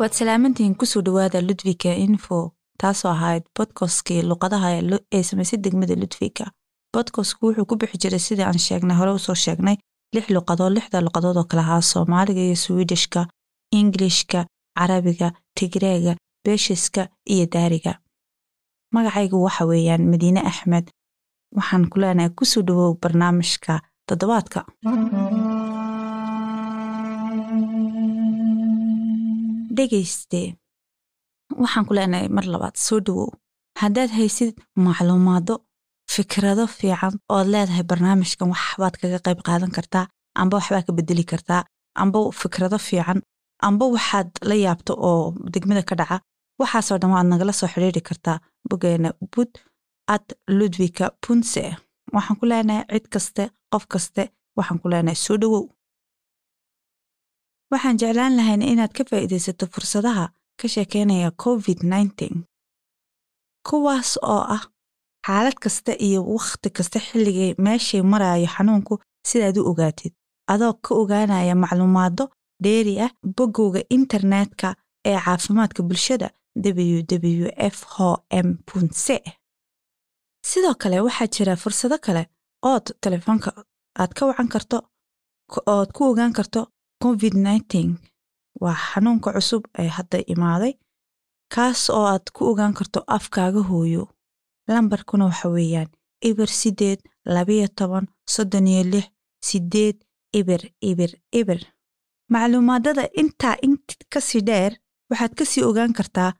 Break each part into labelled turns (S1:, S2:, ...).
S1: waad salaamantihiin ku soo dhawaada ludwika info taasoo ahayd bodkastkii luqadaha ee samaysay degmada ludwika bodkastku wuxuu ku bixi jiray sidii aan sheegnay hore u soo sheegnay lix luqadood lixda luqadood oo kale ahaa soomaaliga iyo swidishka ingilishka carabiga tigreega beeshiska iyo daariga. Magacaygu waxa weeyaan madiine axmed waxaan ku leenahay ku soo dhawow barnaamijka toddobaadka dhegayste. Waxaan ku leenahay mar labaad soo dhawow. Haddaad haysid macluumaado fikrado fiican ood leedahay barnaamijkan waxbaad kaga qayb qaadan kartaa amba waxbaad ka bedeli kartaa amba fikrado fiican amba waxaad la yaabto oo degmada ka dhaca waxaasoo dhan waad nagala soo xidhiiri kartaa bogeena bud at ludwika punse waxaan ku leenahay cid kaste qof kaste waxaan ku leenahay soo dhawow waxaan jeclaan lahayna inaad ka faa'iidaysato fursadaha ka sheekeynaya covid nneteen kuwaas oo ah xaalad kasta iyo wakhti kasta xilligay meeshay maraayo xanuunku sidaad u ogaatid. Adoo ka ogaanaya macluumaado dheeri ah boggowga internetka ee caafimaadka bulshada ww f ho m punse sidoo kale waxaa jira fursado kale ood telefoonka aad ka wacan karto ood ku ogaan karto covid nneteen waa xanuunka cusub ee hadda imaaday kaas oo aad ku ogaan karto afkaaga hooyo. Lambarkuna waxa weeyaan ibir siddeed labiyo toban soddon iyo lix siddeed ibir ibir ibir macluumaadada intaa int ka sii dheer waxaad ka sii ogaan kartaa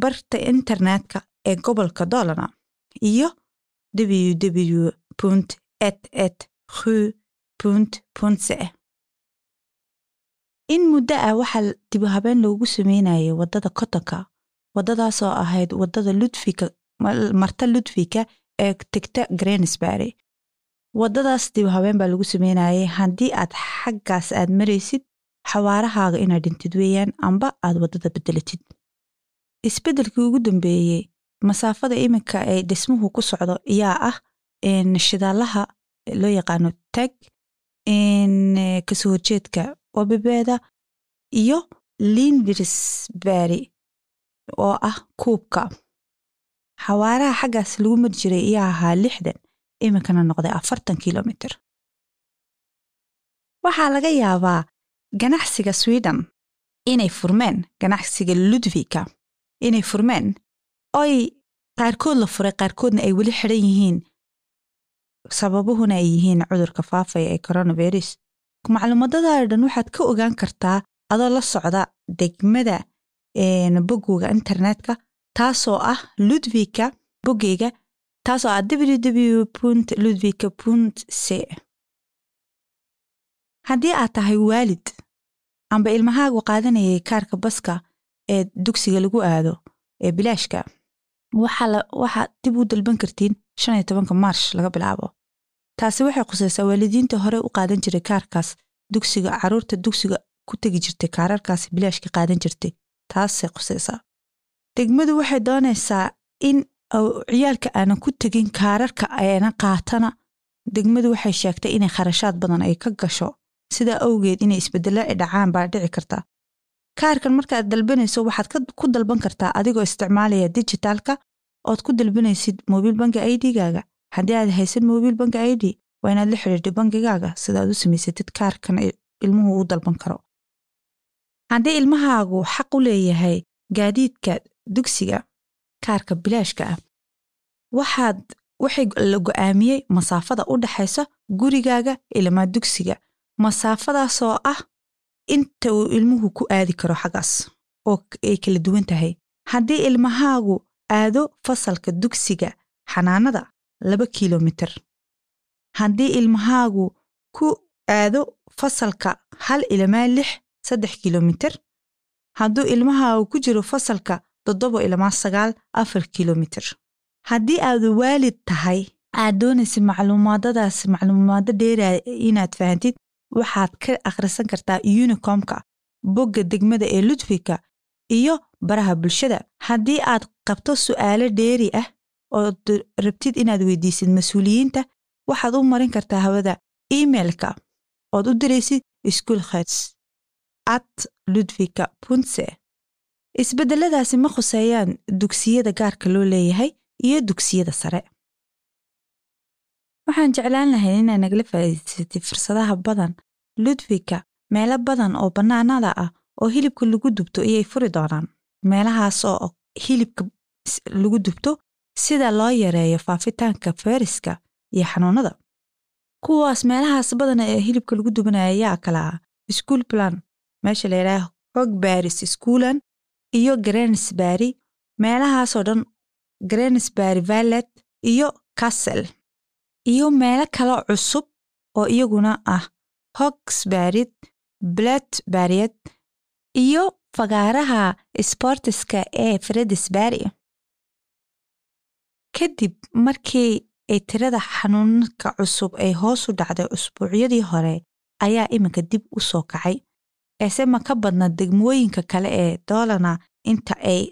S1: barta internetka ee gobolka dolana iyo ww punt et et hu punt punse in muddo ah waxaa dibu habeen loogu sameynayay waddada kotonka waddadaasoo ahayd waddada ludwika marta ludwika ee tegta greensbury waddadaas dibu habeen baa lagu sameynayay haddii aad xaggaas aad maraysid xawaarahaaga inaad dhintid weeyaan amba aad waddada beddelatid. Isbeddelkii ugu dambeeyey masaafada iminka ee dhismuhu ku socdo ayaa ah shidaalaha loo yaqaano tag ka soo horjeedka wabebeeda iyo lindirsbury oo ah kuubka xawaaraha xaggaas lagu mari jiray ayaa ahaa lixdan iminkana noqday afartan kilomitr waxaa laga yaabaa ganacsiga sweden inay furmeen ganacsiga ludwika inay furmeen. Oy qaarkood la furay qaarkoodna ay weli xidhan yihiin. Sababuhuna ay yihiin cudurka faafaya ee coronavirus macluumaadada dhan waxaad ka ogaan kartaa adoo la socda degmada boggowga internetka taasoo ah ludwika boggeyga taasoo ah ww punt ludwika punt c. Haddii aad tahay waalid amba ilmahaagu qaadanayay kaarka baska ee dugsiga lagu aado ee bilaashka waxaad dib u dalban kartiin shan iyo tobanka marsh laga bilaabo taasi waxay khusaysaa waalidiinta hore u qaadan jiray kaarkaas. Dugsiga carruurta dugsiga ku tegi jirtay kaararkaas bilaashka qaadan jirtay. Taasay khusaysaa. Degmadu waxay doonaysaa in ciyaalka aanan ku tegin kaararka ayna qaatana. Degmadu waxay sheegtay inay kharashaad badan ay ka gasho. Sidaa awgeed inay isbedelo ay dhacaan baa dhici karta. Kaarkan markaad dalbanayso waxaad ku dalban kartaa adigoo isticmaalaya dijitaalka. Ood ku dalbanaysid mobiil banki idgaaga haddii aad haysan mobiil banki id waa inaad la xidhiidhay bangigaaga sidaad u samaysatid kaarkan ilmuhu u dalban karo. Haddii ilmahaagu xaq u leeyahay gaadiidka dugsiga kaarka bilaashka ah waxaad waxay la go'aamiyey masaafada u dhaxaysa gurigaaga ilmaa dugsiga masaafadaasoo ah inta uu ilmuhu ku aadi karo xaggaas oo ay kala duwan tahay. Haddii ilmahaagu aado fasalka dugsiga xanaanada laba kilomitir. Haddii ilmahaagu ku aado fasalka hal ilmaa lix saddex kilomitir hadduu ilmahaagu ku jiro fasalka toddoba ilmaa sagaal afar kilomitir. Haddii aad waalid tahay aad doonaysa macluumaadadaas macluumaado dheeraya inaad fahantid waxaad ka akhrisan kartaa unicomka bogga degmada ee ludwika iyo baraha bulshada. Haddii aad qabto su'aalo dheeri ah ood rabtid inaad weydiisid mas'uuliyiinta waxaad u marin kartaa hawada emailka ood u diraysid school khats at ludwika punse isbeddeladaasi ma khuseeyaan dugsiyada gaarka loo leeyahay iyo dugsiyada sare. Waxaan jeclaan lahay inaa nagala faa'iidaysatay fursadaha badan ludwigka meelo badan oo bannaanada ah oo hilibka lagu dubto ayay furi doonaan. Meelahaas oo hilibka lagu dubto sida loo yareeyo faafitaanka fayraska iyo xanuunada. Kuwaas meelahaas badan ee hilibka lagu dubanaya ayaa kala ah school plan meesha la yidhaha hogbaris schoolan iyo gransbury meelahaasoo dhan gransbury vallet iyo castle iyo meelo kale cusub oo iyaguna ah hogsbarid blatbaryed iyo fagaaraha sbortiska ee fredisbury kadib markii ay tirada xanuunka cusub ay hoos u dhacday usbuucyadii hore ayaa iminka dib u soo kacay. Eese ma ka badna degmooyinka kale ee doolana inta ay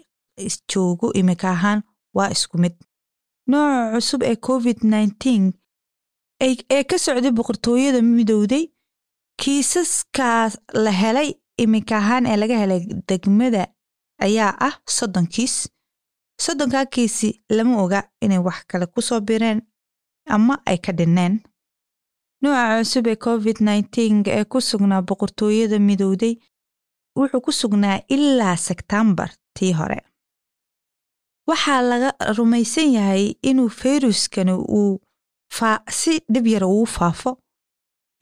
S1: joogo iminka ahaan waa isku mid. Nooca cusub ee covid nneteen ee ka socday boqortooyada midowday kiisaskaa la helay iminka ahaan ee laga helay degmada ayaa ah soddon kiis soddonkaa kiisi lama oga inay wax kale ku soo bireen ama ay ka dhinneen nooca cusub ee covid nneteen ee ku sugnaa boqortooyada midowday wuxuu ku sugnaa ilaa sebtambar tii hore. Waxaa laga rumaysan yahay inuu fayruskani uu si dhib yara uu faafo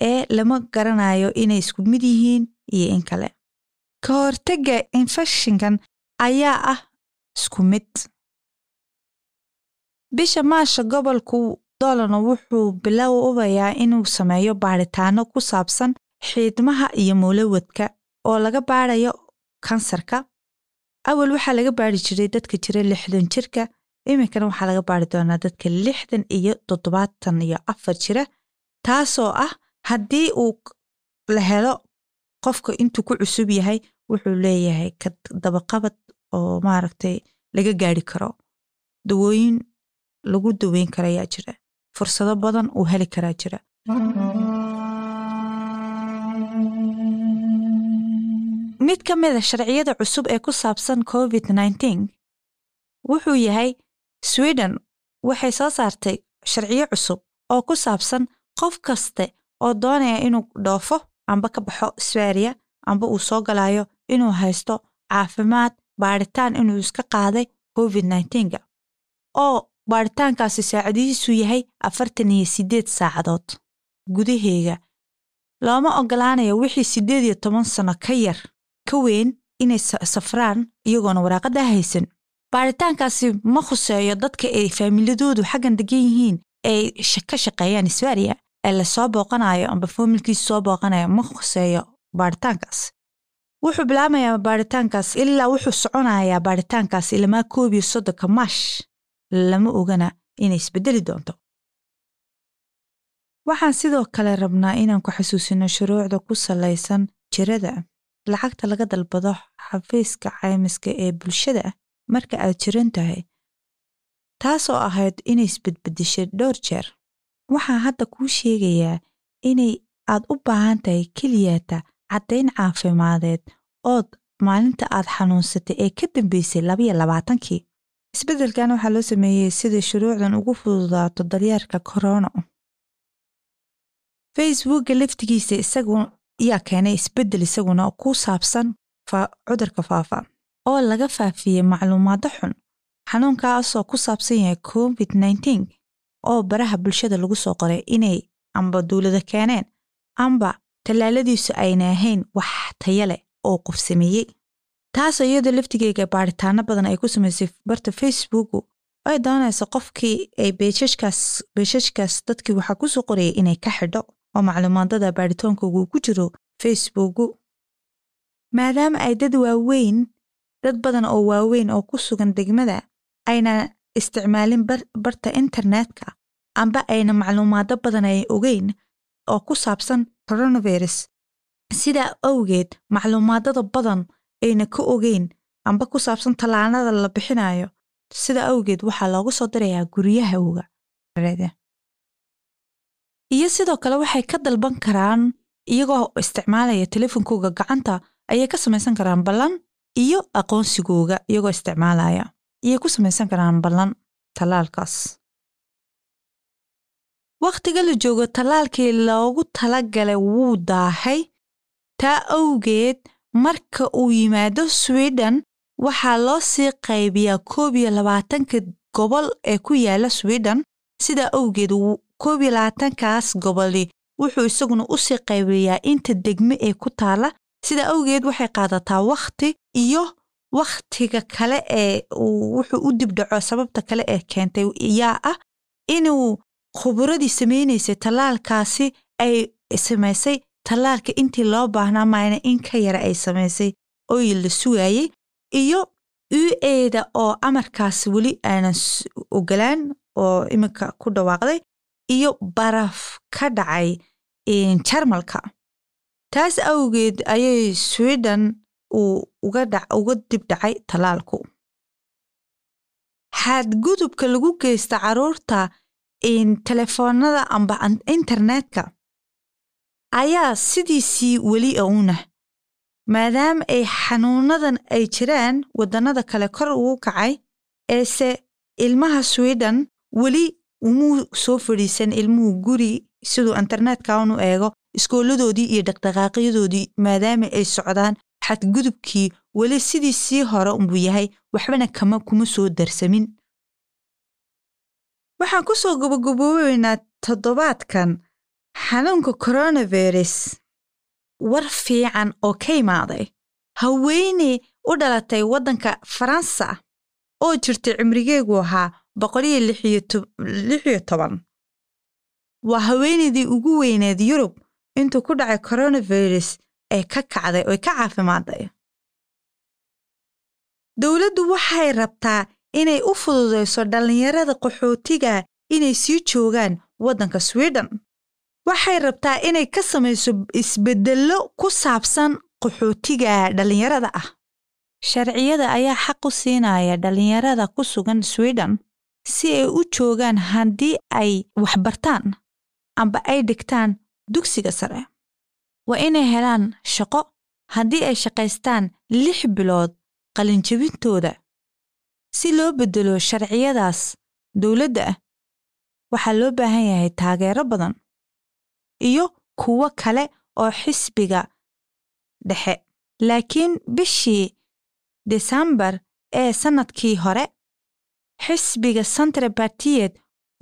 S1: ee lama garanayo inay isku mid yihiin iyo in kale. Ka hortagga infekshinkan ayaa ah isku mid bisha maasha gobolku dolano wuxuu bilowbayaa inuu sameeyo baadhitaano ku saabsan xiidmaha iyo mowlawadka oo laga baadhayo kansarka. Awal waxaa laga baari jiray dadka jira lixdan jirka iminkana waxaa laga baari doonaa dadka lixdan iyo toddobaatan iyo afar jira taasoo ah haddii uu la helo qofka intuu ku cusub yahay wuxuu leeyahay dabaqabad oo maaragtay laga gaari karo dawooyin lagu daweyn karayaa jira fursado badan uu heli karaa jira. Mid ka mida sharciyada cusub ee ku saabsan covid nneteen wuxuu yahay sweden waxay soo saartay sharciyo cusub oo ku saabsan qof kaste oo doonaya inuu dhoofo amba ka baxo sbariya amba uu soo galayo inuu haysto caafimaad baadhitaan inuu iska qaaday covid nneteenka oo baadhitaankaasi saacadihiisu yahay afartan iyo siddeed saacadood gudaheega. Looma ogolaanayo wixii siddeed iyo toban sano ka yar ka weyn inay safraan iyagoona waraaqada haysan. Baaritaankaasi ma khuseeyo dadka ay faamiladoodu xaggan degan yihiin ay ka shaqeeyaan sbariya ee la soo booqanayo amba foomilkiisu soo booqanayo ma khuseeyo baaritaankaas wuxuu bilaabmayaa baaritaankaas ilaa wuxuu soconayaa baaritaankaas ilamaa koob iyo soddonka maash. Lama ogana inay isbedeli doonto. Waxaan sidoo kale rabnaa inaan ku xasuusino shuruucda ku salaysan jirada. Lacagta laga dalbado xafiiska caymiska ee bulshada marka aad jiran tahay taasoo ahayd inay isbedbedeshay dhowr jeer. Waxaa hadda kuu sheegayaa inay aad u baahan tahay keliyata caddayn caafimadeed ood maalinta aad xanuunsatay ee ka dambeysay labayo labaatankii. Isbeddelkan waxaa loo sameeyey sidai shuruucdan ugu fududaato daryeerka korona facebookga laftigiisa isagu yaa keenay isbeddel isaguna ku saabsan cudurka faafa oo laga faafiyey macluumaado xun. Xanuunkaasoo ku saabsan yahay covid nneteen oo baraha bulshada lagu soo qoray inay amba dowlado keeneen amba tallaaladiisu ayna ahayn wax taya leh oo qof sameeyey taasoo iyadoo laftigeega baadhitaano badan ay ku samaysay barta facebooku ay doonayso qofkii ay beeshashkaas beeshashkaas dadkii waxaa ku soo qorayay inay ka xidho oo macluumaadada baadhitoonkoogu ku jiro facebooku maadaama ay dad waaweyn dad badan oo waaweyn oo ku sugan degmada ayna isticmaalin barta internetka amba ayna macluumaado badan ay ogeyn oo ku saabsan coronavirus sidaa awgeed macluumaadada badan ayna ka ogeyn amba ku saabsan tallaanada la bixinayo sida awgeed waxaa loogu soo dirayaa guryahooga iyo sidoo kale waxay ka dalban karaan iyagoo isticmaalaya teleefonkooga gacanta ayay ka samaysan karaan ballan iyo aqoonsigooga iyagoo isticmaalaya iyay ku samaysan karaan ballan tallaalkaas wakhtiga la joogo tallaalkii loogu talagalay wuu daahay taa awgeed marka uu yimaado sweden waxaa loo sii qaybiyaa koob iyo labaatanka gobol ee ku yaalla sweden. Sidaa awgeed koob iyo labaatankaas goboli wuxuu isaguna u sii qaybiyaa inta degme ee ku taala sidaa awgeed waxay qaadataa wakhti iyo wakhtiga kale ee wuxuu u dibdhaco sababta kale ee keentay yaa ah inuu khuburadii samaynaysay tallaalkaasi ay samaysay tallaalka intii loo baahnaa maayna in ka yara ay samaysay ooy la sugaayey iyo u eeda oo amarkaas weli aanan ogolaan oo iminka ku dhawaaqday iyo baraf ka dhacay jarmalka. Taas awgeed ayay sweden uu uga dib dhacay tallaalku xadgudubka lagu geysta carruurta telefoonada amba internetka ayaa sidiisii weli uunah maadaama ay xanuunadan ay jiraan waddannada kale kor ugu kacay eese ilmaha sweden weli umuu soo fadhiisan ilmuhu guri siduu internetka unu eego iskooladoodii iyo dhaqdhaqaaqyadoodii maadaama ay socdaan xadgudubkii weli sidii sii hore unbuu yahay waxbana kama kuma soo darsamin. Waxaan ku soo gabagaboobeynaa toddobaadkan xanuunka coronavirus war fiican oo ka imaaday. Haweeney u dhalatay waddanka faransa oo jirtay cimrigeegu ahaa boqoliyo lixiyo toban. Waa haweenaydii ugu weyneed yurub intuu ku dhacay coronavirus ee ka kacday oy ka caafimaaday dowladdu waxay rabtaa inay u fududayso dhallinyarada qaxootiga inay sii joogaan waddanka sweden waxay rabtaa inay ka samayso isbeddello ku saabsan qaxootiga dhallinyarada ah. Sharciyada ayaa xaq u siinaya dhallinyarada ku sugan sweden si ay u joogaan haddii ay waxbartaan amba ay dhigtaan dugsiga sare. Waa inay helaan shaqo haddii ay shaqaystaan lix bilood qalinjabintooda. Si loo beddelo sharciyadaas dowladda ah waxaa loo baahan yahay taageero badan iyo kuwo kale oo xisbiga dhexe. Laakiin bishii desembar ee sannadkii hore xisbiga santre bartiyed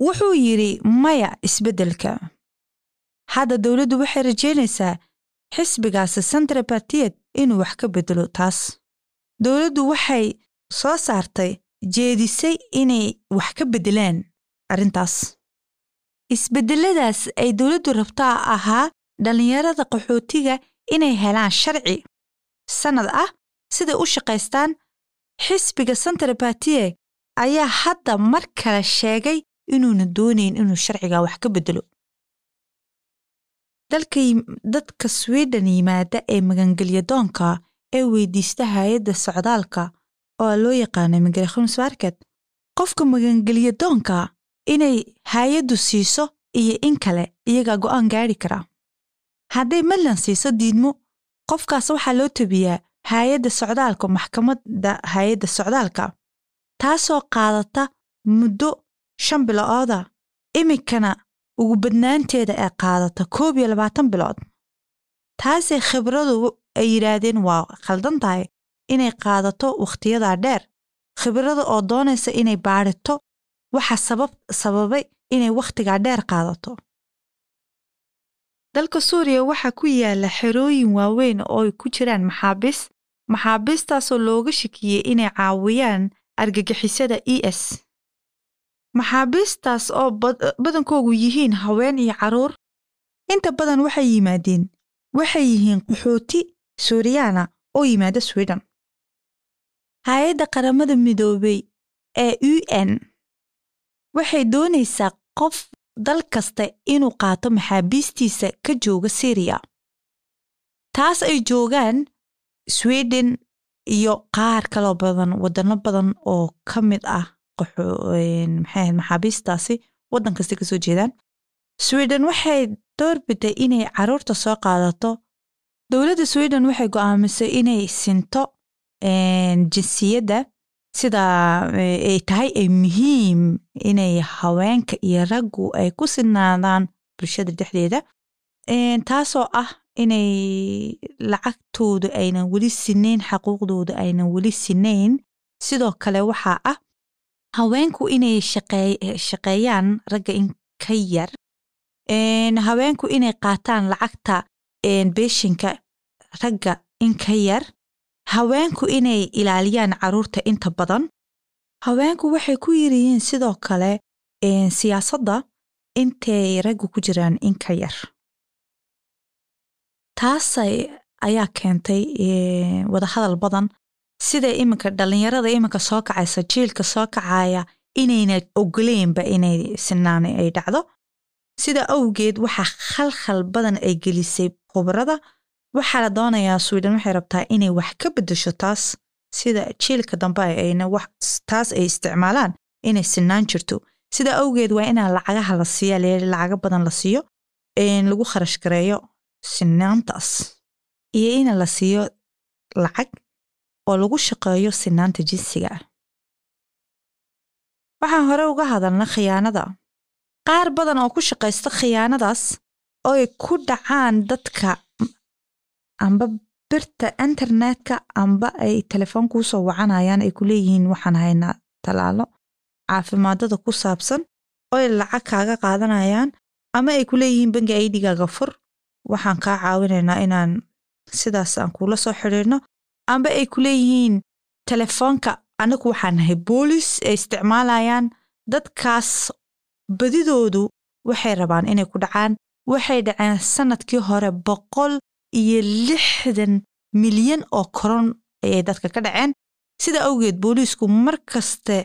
S1: wuxuu yidhi maya isbeddelka. Hadda dowladdu waxay rajaynaysaa xisbigaasi santre bartiyed inuu wax ka beddelo taas. Dowladdu waxay soo saartay jeedisay inay wax ka beddelaan arrintaas isbeddeladaas ay dowladdu rabtaa ahaa dhallinyarada qaxootiga inay helaan sharci sannad ah siday u shaqaystaan. Xisbiga santre bartiye ayaa hadda mar kale sheegay inuuna doonayn inuu sharciga wax ka beddelo. Dadka sweden yimaada ee magangelyadoonka ee weydiista hay'adda socdaalka oo loo yaqaano migrationsmarket qofka magangelyadoonka inay hay'addu siiso iyo in kale iyagaa go'aan gaadhi karaa hadday madlan siiso diidmo qofkaas waxaa loo tabiyaa hay'adda socdaalka maxkamadda hay'adda socdaalka taasoo qaadata muddo shan bilooda iminkana ugu badnaanteeda ay qaadata koob iyo labaatan bilood. Taasay khibradu ay yidhaahdeen waa khaldan tahay inay qaadato wakhtiyadaa dheer. Khibrada oo doonaysa inay baadhito waxa sababay inay wakhtigaa dheer qaadato. Dalka suuriya waxaa ku yaalla xerooyin waaweyn oo ay ku jiraan maxaabiis maxaabiistaasoo looga shakiyey inay caawiyaan argagixisada e s. Maxaabiistaas oo badankoogu yihiin haween iyo carruur inta badan waxay yimaadeen waxay yihiin qaxooti suuriyaana oo yimaada sweden. Hay'adda qaramada midoobay ee u n waxay doonaysaa qof dal kasta inuu qaato maxaabiistiisa ka jooga syriya taas ay joogaan sweden iyo qaar kaloo badan waddanno badan oo ka mid ah maxay maxaabiistaasi waddan kasta ka soo jeedaan. Sweden waxay doorbiday inay carruurta soo qaadato. Dowladda sweden waxay go'aamisay inay sinto jinsiyadda sida ay tahay ay muhiim inay haweenka iyo raggu ay ku sinaadaan bulshada dhexdeeda. Taasoo ah inay lacagtooda aynan weli sinayn xaquuqdooda aynan weli sinayn sidoo kale waxaa ah haweenku inay shaqeeyaan ragga in ka yar. Haweenku inay qaataan lacagta beeshinka ragga in ka yar haweenku inay ilaaliyaan carruurta inta badan? Haweenku waxay ku yiriyiin sidoo kale siyaasadda intay raggu ku jiraan in ka yar. Taas ayaa keentay wadahadal badan. Sida iminka dhallinyarada iminka soo kacaysa jiilka soo kacaya inayna ogoleynba inay sinaan ay dhacdo? Sida awgeed waxaa khalkhal badan ay gelisay khubarada waxaa la doonayaa sweden waxay rabtaa inay wax ka bedesho taas sida jiilka dambe ayna taas ay isticmaalaan inay sinaan jirto. Sida awgeed waa inaa lacagaha la siiya lacago badan la siiyo lagu kharash gareeyo sinaantaas. Iyo ina la siiyo lacag oo lagu shaqeeyo sinaanta jinsiga. Waxaan hore uga hadalna khiyaanada. Qaar badan oo ku shaqaysta khiyaanadaas oo ay ku dhacaan dadka amba birta internetka amba ay telefoon kuu soo wacanayaan ay ku leeyihiin waxaan haynaa talaalo caafimaadada ku saabsan oo ay lacag kaaga qaadanayaan ama ay ku leeyihiin bangi aidhigaaga fur. Waxaan kaa caawinaynaa inaan sidaas aan kuula soo xidhiirno amba ay ku leeyihiin telefoonka anagu waxaan nahay boolis ay isticmaalayaan. Dadkaas badidoodu waxay rabaan inay ku dhacaan waxay dhaceen sannadkii hore boqol iyo lixdan milyan oo koron ayay dadka ka dhaceen. Sida awgeed booliisku mar kaste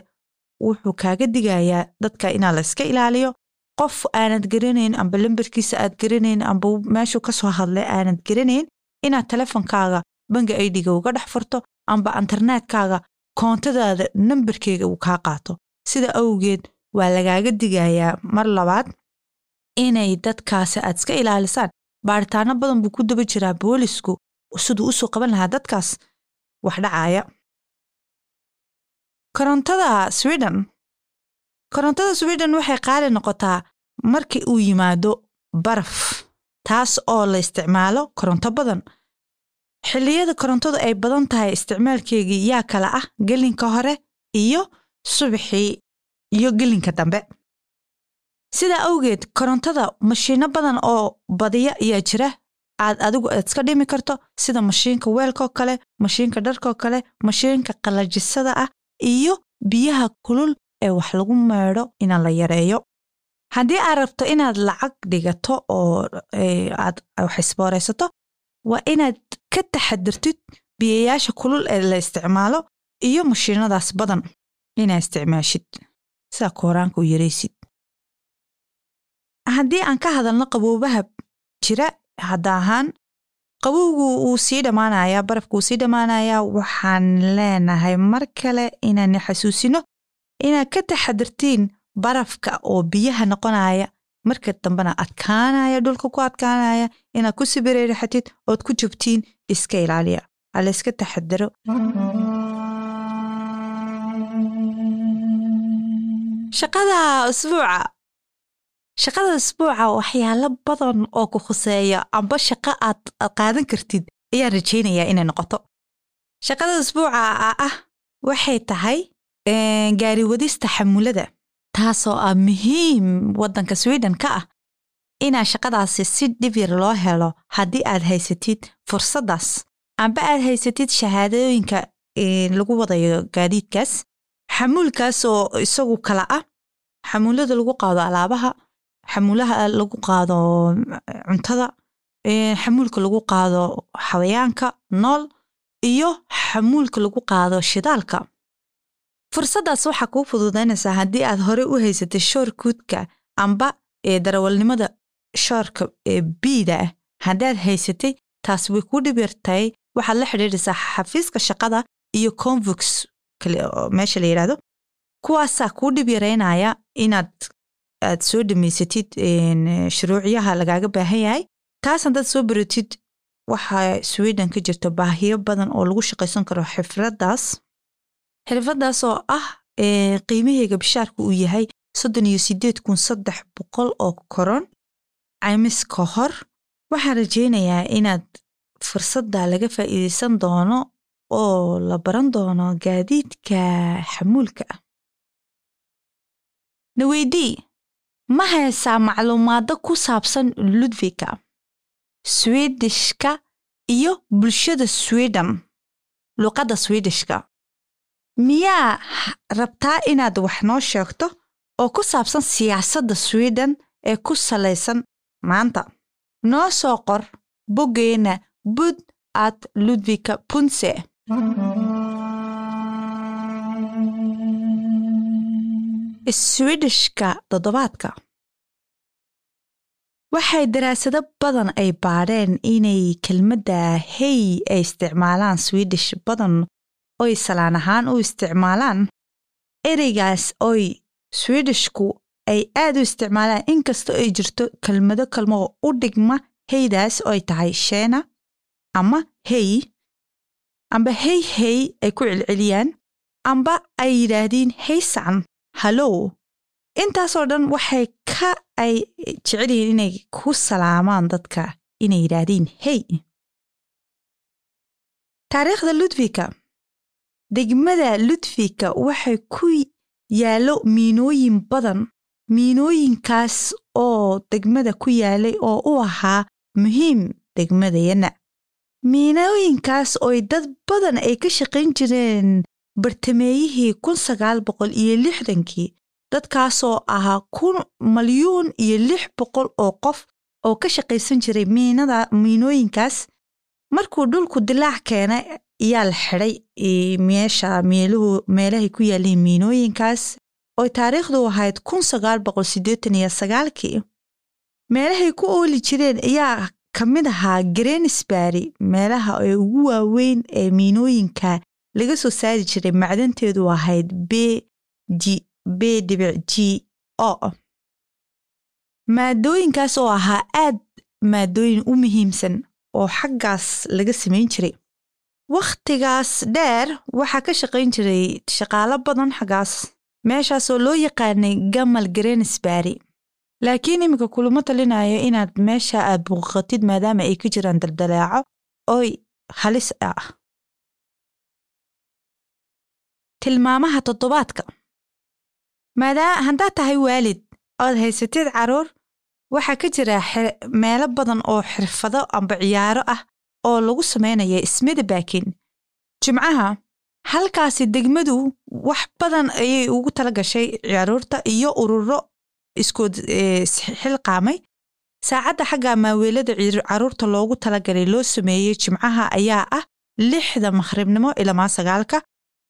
S1: wuxuu kaaga digayaa dadka inaa la iska ilaaliyo. Qof aanad garanayn amba lambarkiisa aad garanayn amba meeshuu ka soo hadlay aanad garanayn inaad telefonkaaga bangi aidiga uga dhex furto amba internetkaaga koontadaada nambarkeega uu kaa qaato. Sida awgeed waa lagaaga digayaa mar labaad inay dadkaasi aad iska ilaalisaan baaritaano badan buu ku daba jiraa boolisku siduu u soo qaban lahaa dadkaas. Wax dhacaya. Korontada sweden. Korontada sweden waxay qaali noqotaa markii uu yimaado baraf taas oo la isticmaalo koronto badan. Xilliyada korontadu ay badan tahay isticmaalkeegii yaa kale ah gelinka hore iyo subaxii iyo gelinka dambe sidaa awgeed korontada mashiino badan oo badiya ayaa jira aad adigu aad iska dhimi karto sida mashiinka weelkaoo kale mashiinka dharkaoo kale mashiinka qalajisada ah iyo biyaha kulul ee wax lagu meedho inaan la yareeyo. Haddii aad rabto inaad lacag dhigato oo aad wax isbooraysato waa inaad ka taxadirtid biyayaasha kulul ee la isticmaalo iyo mashiinadaas badan inaa isticmaashid. Sidaa kooraanka u yaraysid haddii aan ka hadalno qaboobaha jira hadda ahaan qabowgu wuu sii dhammaanayaa barafku wuu sii dhammaanayaa. Waxaan leenahay mar kale inaana xasuusino inaad ka taxadirtiin barafka oo biyaha noqonaya. Marka dambena adkaanaya dhulka ku adkaanaya inaad ku sibireeraxatid ood ku jubtiin iska ilaaliya. Hala iska taxadiro shaqada usbuuca shaqada usbuuca waxyaalo badan oo ku khuseeya amba shaqo aad qaadan kartid ayaan rajaynayaa inay noqoto. Shaqada usbuuca ah waxay tahay gaari wadista xamulada taasoo ah muhiim waddanka sweden ka ah inaa shaqadaasi si dhib yar loo helo haddii aad haysatid fursaddaas amba aad haysatid shahaadooyinka lagu wadayo gaadiidkaas xamuulkaas oo isagu kala ah xamuulada lagu qaado alaabaha xamuulaha lagu qaado cuntada xamuulka lagu qaado xawayaanka nool iyo xamuulka lagu qaado shidaalka. Fursaddaas waxaa kuu fududaynaysaa haddii aad hore u haysatay shoor kuudka amba ee darawalnimada shoorka ee biida ah. Haddaad haysatay taas way kuu dhibirtay waxaad la xidhiidhaysaa xafiiska shaqada iyo convox meesha la yidhaahdo kuwaasaa kuu dhib yaraynaya inaad aad soo dhamaysatid shuruucyaha lagaaga baahan yahay. Taas haddaad soo baratid waxaa sweden ka jirta baahiyo badan oo lagu shaqaysan karo xirfadaas. Xirfadaas oo ah qiimaheyga bishaarka uu yahay soddon iyo sideed kun saddex boqol oo koron caymis ka hor. Waxaan rajaynayaa inaad fursadda laga faa'iidaysan doono oo la baran doono gaadiidka xamuulka. Ah naweydii ma haysaa macluumaado ku saabsan ludvika swedishka iyo bulshada sweden luqadda swedishka. Miyaa rabtaa inaad wax noo sheegto oo ku saabsan siyaasadda sweden ee ku salaysan maanta? Noo soo qor boggeena bud at ludvika punse swedishka toddobaadka. Waxay daraasado badan ay baadheen inay kelmadda hey ay isticmaalaan swedish badan oy salaan ahaan u isticmaalaan. Ereygaas oy swedishku ay aad u isticmaalaan inkastoo ay jirto kelmado kalmo u dhigma heydaas oy tahay sheena ama hey. Amba hey hey ay ku celceliyaan amba ay yidhaahdiin heysacan hallow intaasoo dhan waxay ka ay jecel yihiin inay ku salaamaan dadka inay yidhaahdiin hey. Taariikhda ludvika degmada ludvika waxay ku yaallo miinooyin badan miinooyinkaas oo degmada ku yaalay oo u ahaa muhiim degmadayana miinooyinkaas ooy dad badan ay ka shaqayn jireen bartameeyihii kun sagaal boqol iyo lixdankii dadkaasoo ahaa kun malyuun iyo lix boqol oo qof oo ka shaqaysan jiray miinada miinooyinkaas. Markuu dhulku dilaac keenay ayaa la xidhay meesha meeluhu meelahay ku yaaleen miinooyinkaas. Oo taariikhdu ahayd kun sagaal boqol siddeetan iyo sagaalkii. Meelahay ku ooli jireen ayaa ka mid ahaa greensbury meelaha ee ugu waaweyn ee miinooyinka laga soo saari jiray macdanteedu ahayd b g o. Maadooyinkaas oo ahaa aad maadooyin u muhiimsan oo xaggaas laga samayn jiray. Wakhtigaas dheer waxaa ka shaqayn jiray shaqaalo badan xaggaas. Meeshaasoo loo yaqaanay gamal greensbury laakiin iminka kulamo talinayo inaad meesha aad buuqatid maadaama ay ka jiraan daldalaaco. Oy halis ah tilmaamaha toddobaadka. Haddaad tahay waalid ood haysatid carruur waxaa ka jira meelo badan oo xirfado amba ciyaaro ah oo lagu samaynaya ismida baakin. Jimcaha halkaasi degmadu wax badan ayay ugu tala gashay carruurta iyo ururo iskood xilqaamay saacadda xagga maaweelada carruurta loogu talagalay loo sameeyey jimcaha ayaa ah lixda makhribnimo ilamaa sagaalka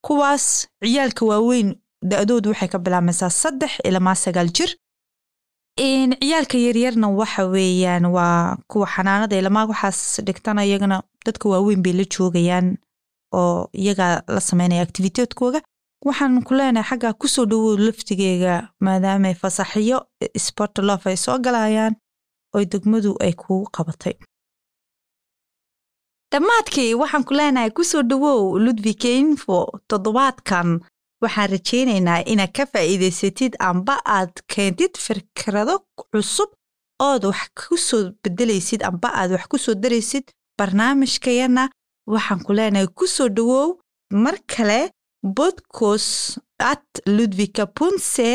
S1: kuwaas ciyaalka waaweyn da-doodu waxay ka bilaabmaysaa saddex ilamaa sagaal jir. Ciyaalka yaryarna waxa weeyaan waa kuwa xanaanada ilamaa waxaas dhigtana iyagana dadka waaweyn bay la joogayaan oo iyagaa la samaynaya activiteedkooga waxaan ku leenahay xaggaa ku soo dhowow laftigeega maadaamay fasaxiyo sportlof ay soo galayaan oo degmadu ay kugu qabatay dhammaadkii waxaan ku leenahay ku soo dhowow ludvika info toddobaadkan. Waxaan rajaynaynaa inaad ka faa'iidaysatid amba aad keentid fikrado cusub ood wax ku soo bedelaysid amba aad wax ku soo daraysid barnaamijkayana. Waxaan ku leenahay ku soo dhowow mar kale bodkos at ludvika punse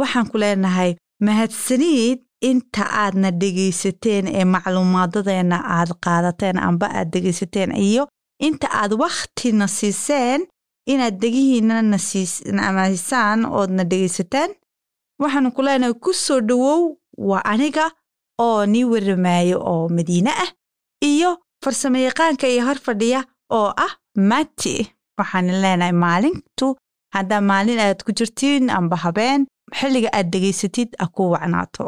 S1: waxaan ku leenahay mahadsaniid inta aadna dhegaysateen ee macluumaadadeenna aad qaadateen amba aad dhegaysateen iyo inta aad wakhtina siiseen inaad degihiinna namahisaan oodna dhegaysataan waxaanu ku leenahay ku soo dhowow waa aniga oo nii warramaayo oo madiine ah iyo farsamayaqaanka iyo hor fadhiya oo ah mati waxaan leenahay maalintu haddaa maalin aad ku jirtiin amba habeen xilliga aad dhegaysatid a ku wacnaato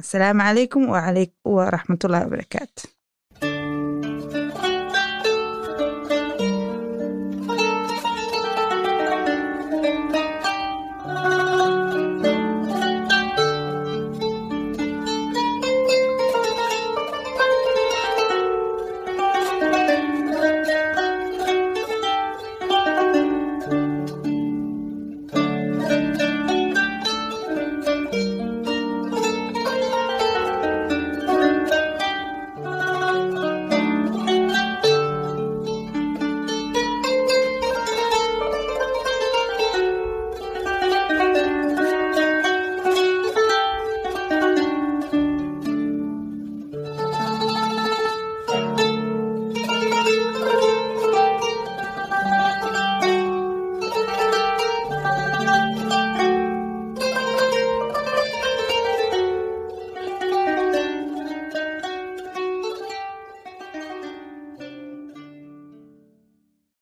S1: السلام عليكم وعليك ورحمة الله وبركاته.